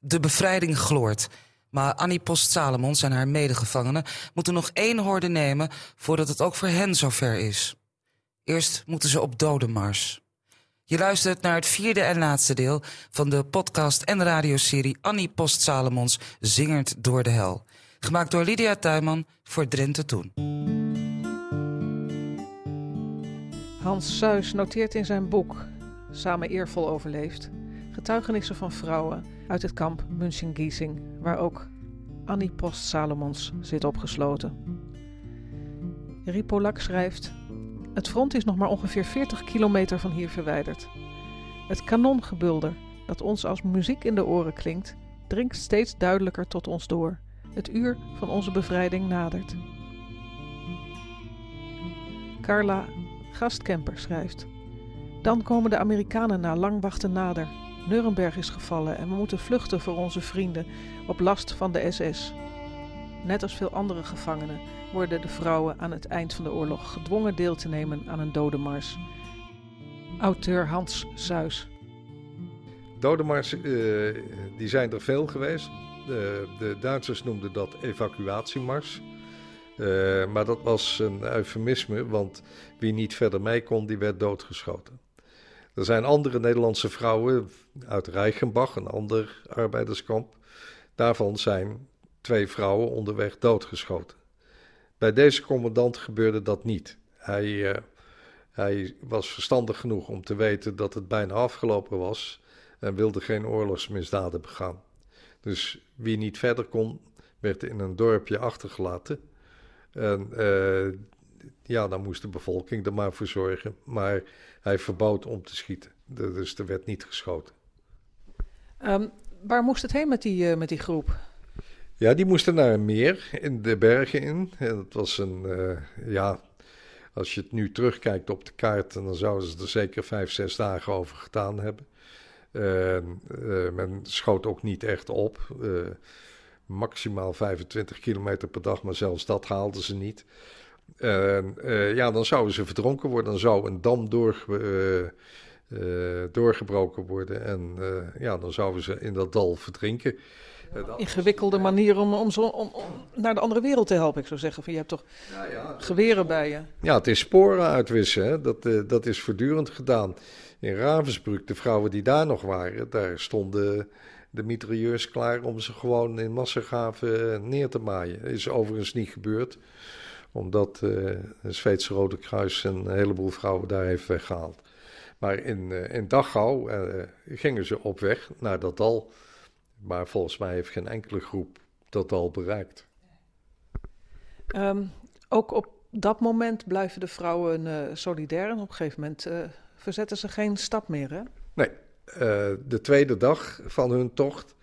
De bevrijding gloort. Maar Annie Post-Salomons en haar medegevangenen moeten nog één horde nemen voordat het ook voor hen zover is. Eerst moeten ze op dodenmars. Je luistert naar het vierde en laatste deel van de podcast en radioserie Annie Post-Salomons Zingend door de Hel. Gemaakt door Lydia Tuinman voor Drenthe Toen. Hans Suis noteert in zijn boek, Samen eervol overleefd, getuigenissen van vrouwen uit het kamp München-Giesing, waar ook Annie Post-Salomons zit opgesloten. Ripolak schrijft: Het front is nog maar ongeveer 40 kilometer van hier verwijderd. Het kanongebulder, dat ons als muziek in de oren klinkt, dringt steeds duidelijker tot ons door. Het uur van onze bevrijding nadert. Carla Gastkemper schrijft: Dan komen de Amerikanen na lang wachten nader. Nuremberg is gevallen en we moeten vluchten voor onze vrienden op last van de SS. Net als veel andere gevangenen worden de vrouwen aan het eind van de oorlog gedwongen deel te nemen aan een dodenmars. Auteur Hans Suis. Dodenmars, uh, die zijn er veel geweest. De, Duitsers noemden dat evacuatiemars. Uh, maar dat was een eufemisme, want wie niet verder mee kon, die werd doodgeschoten. Er zijn andere Nederlandse vrouwen uit Reichenbach, een ander arbeiderskamp. Daarvan zijn twee vrouwen onderweg doodgeschoten. Bij deze commandant gebeurde dat niet. Hij, uh, hij was verstandig genoeg om te weten dat het bijna afgelopen was en wilde geen oorlogsmisdaden begaan. Dus wie niet verder kon, werd in een dorpje achtergelaten. En uh, ja, dan moest de bevolking er maar voor zorgen. Maar hij verbood om te schieten. Dus er werd niet geschoten. Um, waar moest het heen met die, uh, met die groep? Ja, die moesten naar een meer in de bergen in. En het was een, uh, ja, als je het nu terugkijkt op de kaart, dan zouden ze er zeker vijf, zes dagen over gedaan hebben. Uh, men schoot ook niet echt op. maximaal 25 kilometer per dag, maar zelfs dat haalden ze niet. Uh, ja, dan zouden ze verdronken worden. Dan zou een dam door, uh, uh, doorgebroken worden. En ja, dan zouden ze in dat dal verdrinken. Ingewikkelde manier om, om, zo, om, om, naar de andere wereld te helpen. Ik zou zeggen, van, je hebt toch ja, ja, geweren bij je. Ja, het is sporen uitwissen. Hè? Dat, dat is voortdurend gedaan. In Ravensbrück, de vrouwen die daar nog waren, daar stonden de mitrailleurs klaar om ze gewoon in massagraven neer te maaien. Dat is overigens niet gebeurd omdat uh, het Zweedse Rode Kruis een heleboel vrouwen daar heeft weggehaald. Maar in, uh, in Dachau uh, gingen ze op weg naar dat dal. Maar volgens mij heeft geen enkele groep dat dal bereikt. Um, ook op dat moment blijven de vrouwen solidair. En op een gegeven moment verzetten ze geen stap meer, hè? Nee. de tweede dag van hun tocht,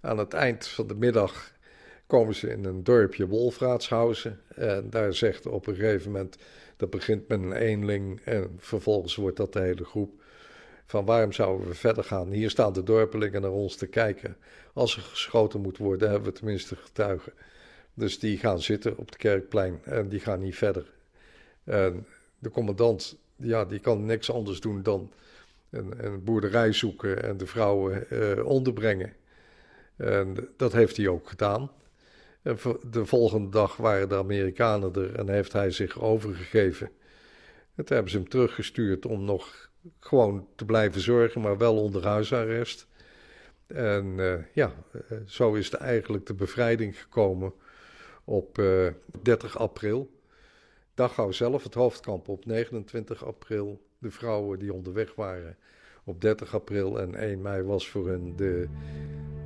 aan het eind van de middag komen ze in een dorpje Wolfraatshausen. En daar zegt op een gegeven moment, dat begint met een eenling en vervolgens wordt dat de hele groep. Van waarom zouden we verder gaan? Hier staan de dorpelingen naar ons te kijken. Als er geschoten moet worden, hebben we tenminste getuigen. Dus die gaan zitten op het kerkplein en die gaan niet verder. En de commandant, ja, die kan niks anders doen dan een, boerderij zoeken en de vrouwen eh, onderbrengen. En dat heeft hij ook gedaan. De volgende dag waren de Amerikanen er en heeft hij zich overgegeven. En toen hebben ze hem teruggestuurd om nog gewoon te blijven zorgen, maar wel onder huisarrest. En uh, ja, uh, zo is de, eigenlijk de bevrijding gekomen op uh, 30 april. Dachau zelf, het hoofdkamp, op 29 april. De vrouwen die onderweg waren op 30 april en 1 mei was voor hen de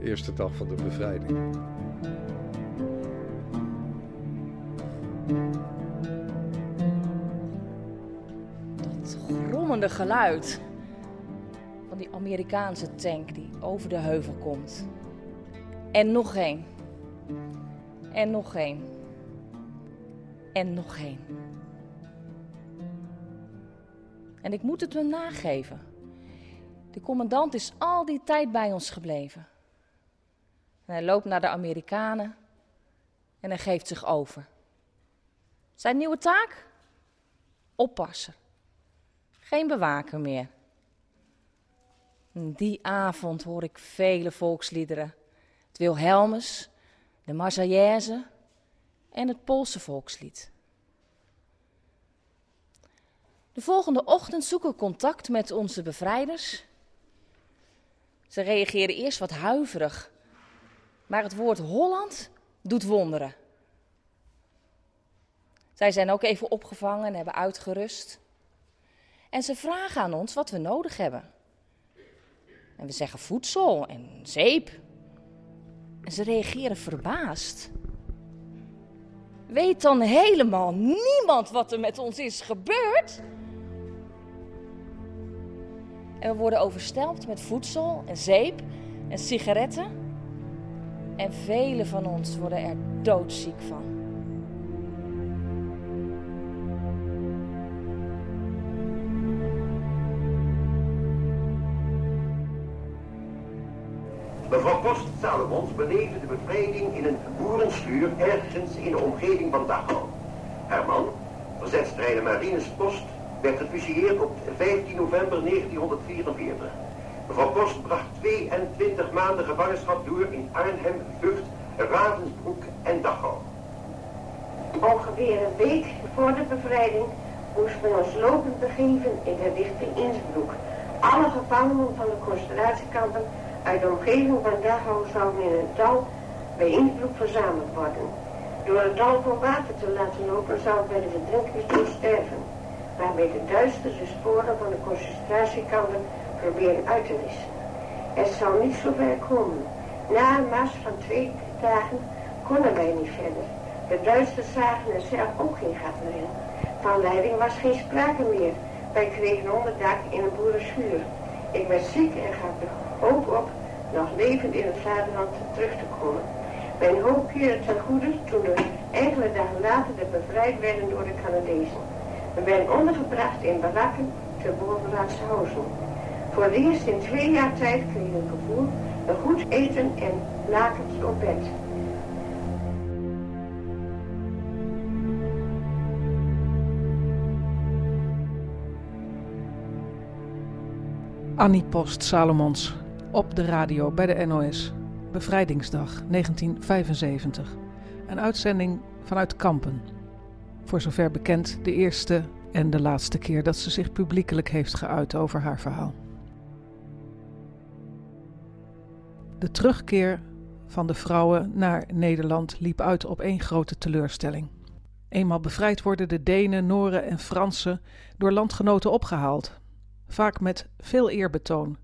eerste dag van de bevrijding. Dat grommende geluid van die Amerikaanse tank die over de heuvel komt. En nog één. En nog één. En nog één. En ik moet het hem nageven. De commandant is al die tijd bij ons gebleven. En hij loopt naar de Amerikanen en hij geeft zich over. Zijn nieuwe taak? Oppassen. Geen bewaker meer. Die avond hoor ik vele volksliederen. Het Wilhelmus, de Marseillaise en het Poolse volkslied. De volgende ochtend zoeken we contact met onze bevrijders. Ze reageren eerst wat huiverig, maar het woord Holland doet wonderen. Zij zijn ook even opgevangen en hebben uitgerust. En ze vragen aan ons wat we nodig hebben. En we zeggen voedsel en zeep. En ze reageren verbaasd. Weet dan helemaal niemand wat er met ons is gebeurd? En we worden overstelpt met voedsel en zeep en sigaretten. En velen van ons worden er doodziek van. De bevrijding in een boerenschuur ergens in de omgeving van Dachau. Haar man, verzetstrijder Marinus Post, werd gefusilleerd op 15 november 1944. Mevrouw Post bracht 22 maanden gevangenschap door in Arnhem, Vught, Ravensbrück en Dachau. Ongeveer een week voor de bevrijding moesten we ons lopend begeven in de richting Innsbruck. Alle gevangenen van de concentratiekampen uit de omgeving van Dachau zouden in een dal bij Innsbruck verzameld worden. Door het dal voor water te laten lopen zouden wij de verdrinkers doen sterven, waarmee de duistere sporen van de concentratiekampen proberen uit te wissen. Het zou niet zo ver komen. Na een mars van twee dagen konden wij niet verder. De Duitsers zagen er zelf ook geen gat meer in. Van leiding was geen sprake meer. Wij kregen onderdak in een boerenschuur. Ik werd ziek en gaf hoop op nog levend in het vaderland terug te komen. Mijn hoop keerde ten goede toen we enkele dagen later bevrijd werden door de Canadezen. We werden ondergebracht in barakken te Bovenraadshausen. Voor het eerst in twee jaar tijd kreeg ik gevoel een goed eten en lakens op bed. Annie Post Salomons op de radio bij de NOS. Bevrijdingsdag 1975. Een uitzending vanuit Kampen. Voor zover bekend de eerste en de laatste keer dat ze zich publiekelijk heeft geuit over haar verhaal. De terugkeer van de vrouwen naar Nederland liep uit op één grote teleurstelling. Eenmaal bevrijd worden de Denen, Noren en Fransen door landgenoten opgehaald, vaak met veel eerbetoon,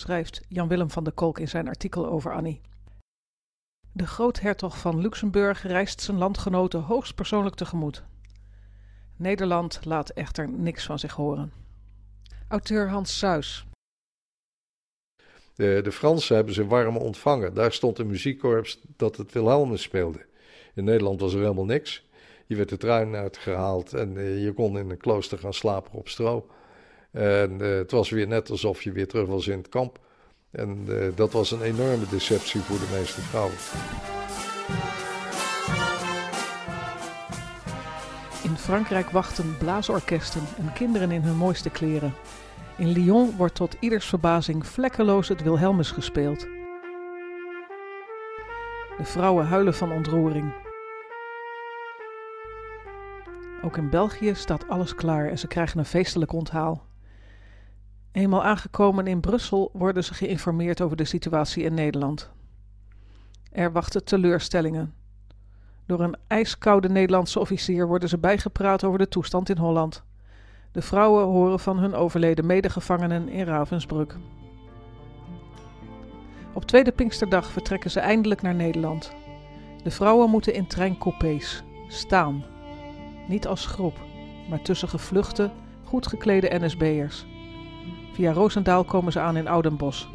schrijft Jan-Willem van de Kolk in zijn artikel over Annie. De groothertog van Luxemburg reist zijn landgenoten hoogstpersoonlijk tegemoet. Nederland laat echter niks van zich horen. Auteur Hans Suis. De, de Fransen hebben ze warm ontvangen. Daar stond een muziekkorps dat het Wilhelmus speelde. In Nederland was er helemaal niks. Je werd de trein uitgehaald en uh, je kon in een klooster gaan slapen op stro. En uh, het was weer net alsof je weer terug was in het kamp. En uh, dat was een enorme deceptie voor de meeste vrouwen. In Frankrijk wachten blaasorkesten en kinderen in hun mooiste kleren. In Lyon wordt tot ieders verbazing vlekkeloos het Wilhelmus gespeeld. De vrouwen huilen van ontroering. Ook in België staat alles klaar en ze krijgen een feestelijk onthaal. Eenmaal aangekomen in Brussel worden ze geïnformeerd over de situatie in Nederland. Er wachten teleurstellingen. Door een ijskoude Nederlandse officier worden ze bijgepraat over de toestand in Holland. De vrouwen horen van hun overleden medegevangenen in Ravensbrück. Op tweede Pinksterdag vertrekken ze eindelijk naar Nederland. De vrouwen moeten in treincoupés staan. Niet als groep, maar tussen gevluchte, goed geklede NSB'ers. Via Roosendaal komen ze aan in Oudenbos.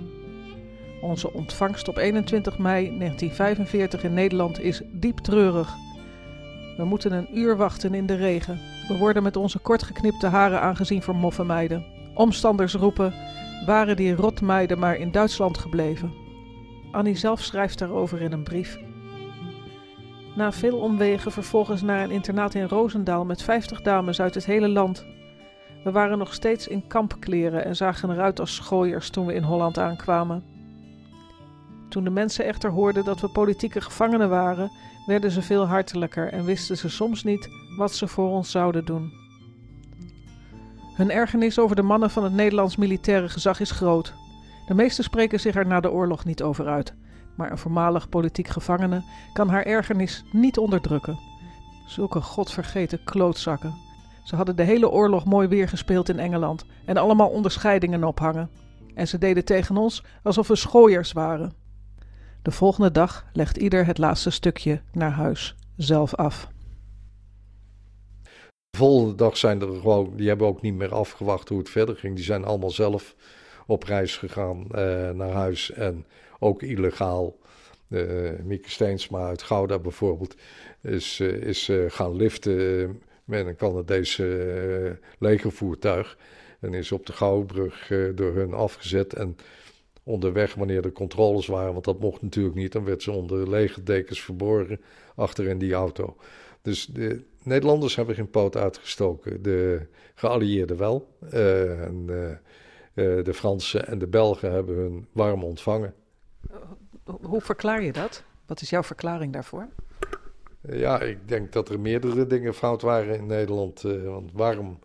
Onze ontvangst op 21 mei 1945 in Nederland is diep treurig. We moeten een uur wachten in de regen. We worden met onze kortgeknipte haren aangezien voor moffenmeiden. Omstanders roepen: waren die rotmeiden maar in Duitsland gebleven? Annie zelf schrijft daarover in een brief. Na veel omwegen vervolgens naar een internaat in Roosendaal met 50 dames uit het hele land. We waren nog steeds in kampkleren en zagen eruit als schooiers toen we in Holland aankwamen. Toen de mensen echter hoorden dat we politieke gevangenen waren, werden ze veel hartelijker en wisten ze soms niet wat ze voor ons zouden doen. Hun ergernis over de mannen van het Nederlands militaire gezag is groot. De meesten spreken zich er na de oorlog niet over uit, maar een voormalig politiek gevangene kan haar ergernis niet onderdrukken. Zulke godvergeten klootzakken. Ze hadden de hele oorlog mooi weergespeeld in Engeland en allemaal onderscheidingen ophangen. En ze deden tegen ons alsof we schooiers waren. De volgende dag legt ieder het laatste stukje naar huis zelf af. De volgende dag zijn er gewoon, die hebben ook niet meer afgewacht hoe het verder ging. Die zijn allemaal zelf op reis gegaan eh, naar huis en ook illegaal. Uh, Mieke Steensma uit Gouda bijvoorbeeld is, uh, is gaan liften met een Canadese legervoertuig. En is op de Gouwbrug door hun afgezet. En onderweg, wanneer er controles waren, want dat mocht natuurlijk niet, dan werd ze onder legerdekens verborgen achter in die auto. Dus de Nederlanders hebben geen poot uitgestoken, de geallieerden wel. Uh, en, de Fransen en de Belgen hebben hun warm ontvangen. Hoe verklaar je dat? Wat is jouw verklaring daarvoor? Ja, ik denk dat er meerdere dingen fout waren in Nederland. want waarom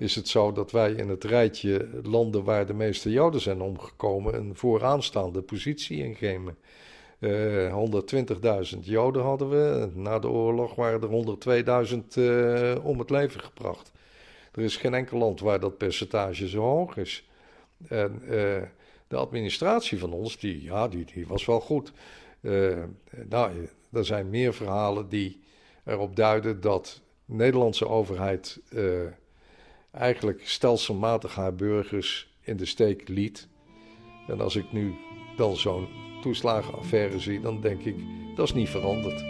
is het zo dat wij in het rijtje landen waar de meeste Joden zijn omgekomen een vooraanstaande positie ingeven. Uh, 120.000 Joden hadden we. Na de oorlog waren er 102.000 uh, om het leven gebracht. Er is geen enkel land waar dat percentage zo hoog is. En de administratie van ons, die, ja, die, die was wel goed. Nou, er zijn meer verhalen die erop duiden dat de Nederlandse overheid eigenlijk stelselmatig haar burgers in de steek liet. En als ik nu dan zo'n toeslagenaffaire zie, dan denk ik, dat is niet veranderd.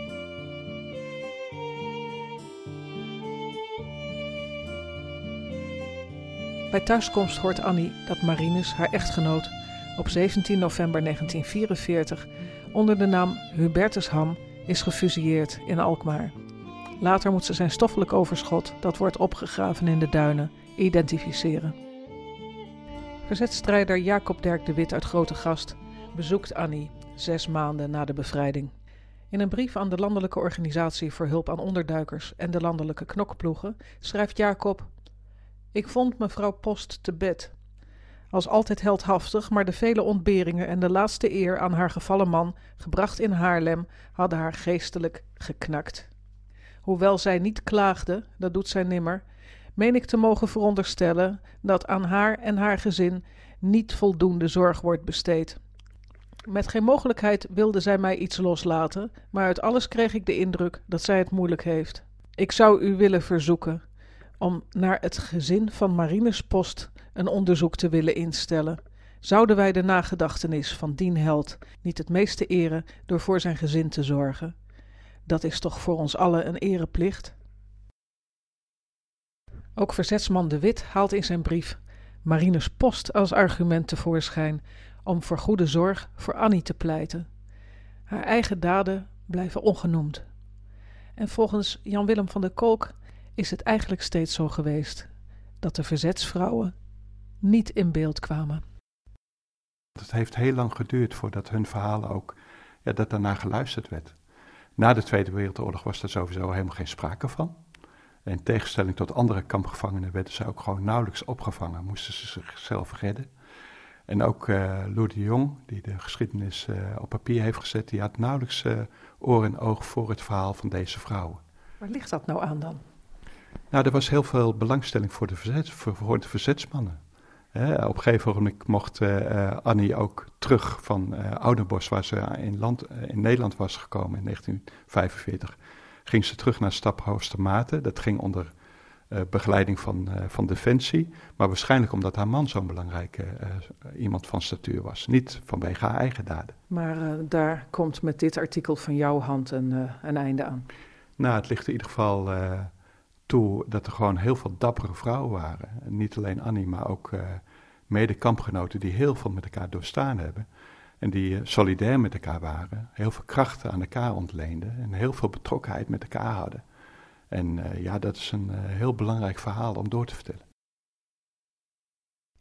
Bij thuiskomst hoort Annie dat Marinus, haar echtgenoot, op 17 november 1944 onder de naam Hubertus Ham is gefusilleerd in Alkmaar. Later moet ze zijn stoffelijk overschot, dat wordt opgegraven in de duinen, identificeren. Verzetstrijder Jacob Dirk de Wit uit Grote Gast bezoekt Annie zes maanden na de bevrijding. In een brief aan de Landelijke Organisatie voor Hulp aan Onderduikers en de Landelijke Knokploegen schrijft Jacob: Ik vond mevrouw Post te bed. Als altijd heldhaftig, maar de vele ontberingen en de laatste eer aan haar gevallen man, gebracht in Haarlem, hadden haar geestelijk geknakt. Hoewel zij niet klaagde, dat doet zij nimmer, meen ik te mogen veronderstellen dat aan haar en haar gezin niet voldoende zorg wordt besteed. Met geen mogelijkheid wilde zij mij iets loslaten, maar uit alles kreeg ik de indruk dat zij het moeilijk heeft. Ik zou u willen verzoeken om naar het gezin van Marines Post een onderzoek te willen instellen. Zouden wij de nagedachtenis van dien held niet het meeste eren door voor zijn gezin te zorgen? Dat is toch voor ons allen een ereplicht? Ook verzetsman De Wit haalt in zijn brief Marines Post als argument tevoorschijn om voor goede zorg voor Annie te pleiten. Haar eigen daden blijven ongenoemd. En volgens Jan Willem van der Kolk is het eigenlijk steeds zo geweest dat de verzetsvrouwen niet in beeld kwamen. Het heeft heel lang geduurd voordat hun verhalen ook, ja, dat daarna geluisterd werd. Na de Tweede Wereldoorlog was er sowieso helemaal geen sprake van. In tegenstelling tot andere kampgevangenen werden ze ook gewoon nauwelijks opgevangen, moesten ze zichzelf redden. En ook uh, Lou de Jong, die de geschiedenis uh, op papier heeft gezet, die had nauwelijks uh, oor en oog voor het verhaal van deze vrouwen. Waar ligt dat nou aan dan? Nou, er was heel veel belangstelling voor de, verzet, voor, voor de verzetsmannen. Op een gegeven moment mocht Annie ook terug van Oudenbos, waar ze in, land, in Nederland was gekomen in 1945 ging ze terug naar Staphoostermaten. Dat ging onder uh, begeleiding van, uh, van Defensie. Maar waarschijnlijk omdat haar man zo'n belangrijke uh, iemand van statuur was. Niet vanwege haar eigen daden. Maar daar komt met dit artikel van jouw hand een, een einde aan. Nou, het ligt in ieder geval toe dat er gewoon heel veel dappere vrouwen waren. En niet alleen Annie, maar ook mede-kampgenoten die heel veel met elkaar doorstaan hebben. En die eh, solidair met elkaar waren, heel veel krachten aan elkaar ontleenden en heel veel betrokkenheid met elkaar hadden. En uh, ja, dat is een uh, heel belangrijk verhaal om door te vertellen.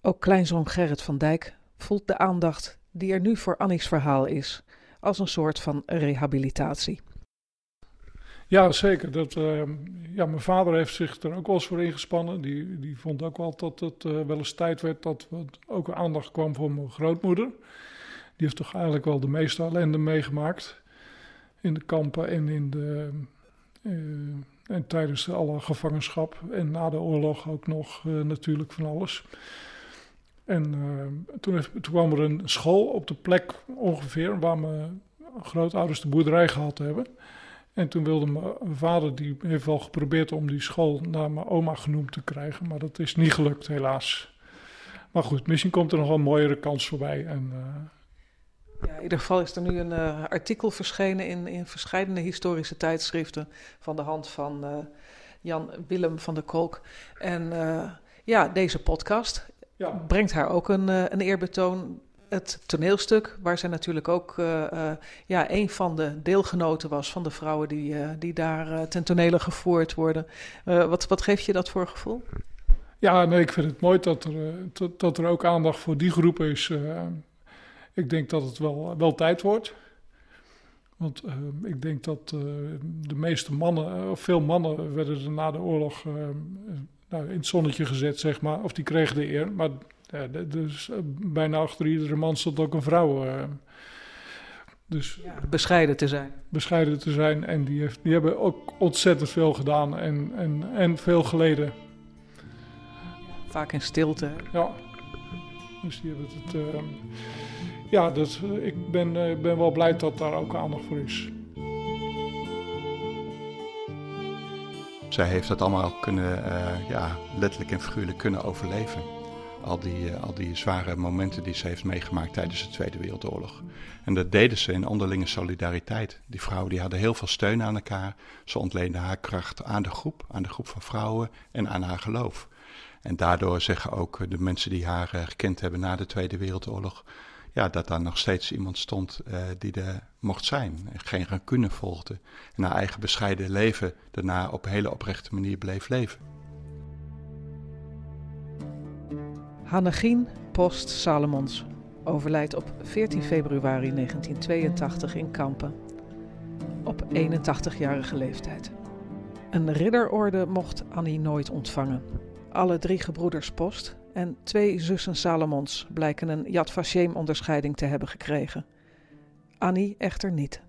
Ook kleinzoon Gerrit van Dijk voelt de aandacht die er nu voor Annie's verhaal is, als een soort van rehabilitatie. Ja, zeker. Dat, uh, ja, mijn vader heeft zich er ook wel eens voor ingespannen. Die, die vond ook wel dat het uh, wel eens tijd werd dat er ook aandacht kwam voor mijn grootmoeder. Die heeft toch eigenlijk wel de meeste ellende meegemaakt. In de kampen en, in de, uh, en tijdens alle gevangenschap. En na de oorlog ook nog natuurlijk van alles. En toen, heeft, toen kwam er een school op de plek ongeveer waar mijn grootouders de boerderij gehad hebben. En toen wilde mijn vader, die heeft wel geprobeerd om die school naar mijn oma genoemd te krijgen, maar dat is niet gelukt helaas. Maar goed, misschien komt er nog wel een mooiere kans voorbij. En, uh... ja, in ieder geval is er nu een uh, artikel verschenen in, in verschillende historische tijdschriften van de hand van uh, Jan Willem van der Kolk. En ja, deze podcast ja. brengt haar ook een, een eerbetoon het toneelstuk, waar zij natuurlijk ook uh, uh, ja, een van de deelgenoten was van de vrouwen die, uh, die daar ten tonele gevoerd worden. wat, wat geeft je dat voor gevoel? Ja, nee, ik vind het mooi dat er, dat, dat er ook aandacht voor die groep is. ik denk dat het wel, wel tijd wordt. Want ik denk dat de meeste mannen, of veel mannen, werden er na de oorlog nou, in het zonnetje gezet, zeg maar. Of die kregen de eer. Maar ja, dus eh, bijna achter iedere man stond ook een vrouw. Uh, dus ja, bescheiden te zijn. Bescheiden te zijn. En die, heeft, die hebben ook ontzettend veel gedaan en, en, en veel geleden. Vaak in stilte. Ja. Dus die hebben het. Uh, ja, dus ik ben, uh, ben wel blij dat daar ook aandacht voor is. Zij heeft dat allemaal kunnen, ja, letterlijk en figuurlijk kunnen overleven al die, eh, al die zware momenten die ze heeft meegemaakt tijdens de Tweede Wereldoorlog. En dat deden ze in onderlinge solidariteit. Die vrouwen die hadden heel veel steun aan elkaar. Ze ontleenden haar kracht aan de groep, aan de groep van vrouwen en aan haar geloof. En daardoor zeggen ook de mensen die haar eh, gekend hebben na de Tweede Wereldoorlog, ja, dat daar nog steeds iemand stond uh, die er mocht zijn. Geen rancune volgde. En haar eigen bescheiden leven daarna op een hele oprechte manier bleef leven. Hannegien Post Salomons overlijdt op 14 februari 1982 in Kampen. Op 81-jarige leeftijd. Een ridderorde mocht Annie nooit ontvangen. Alle drie gebroeders Post en twee zussen Salomons blijken een Yad Vashem onderscheiding te hebben gekregen. Annie echter niet.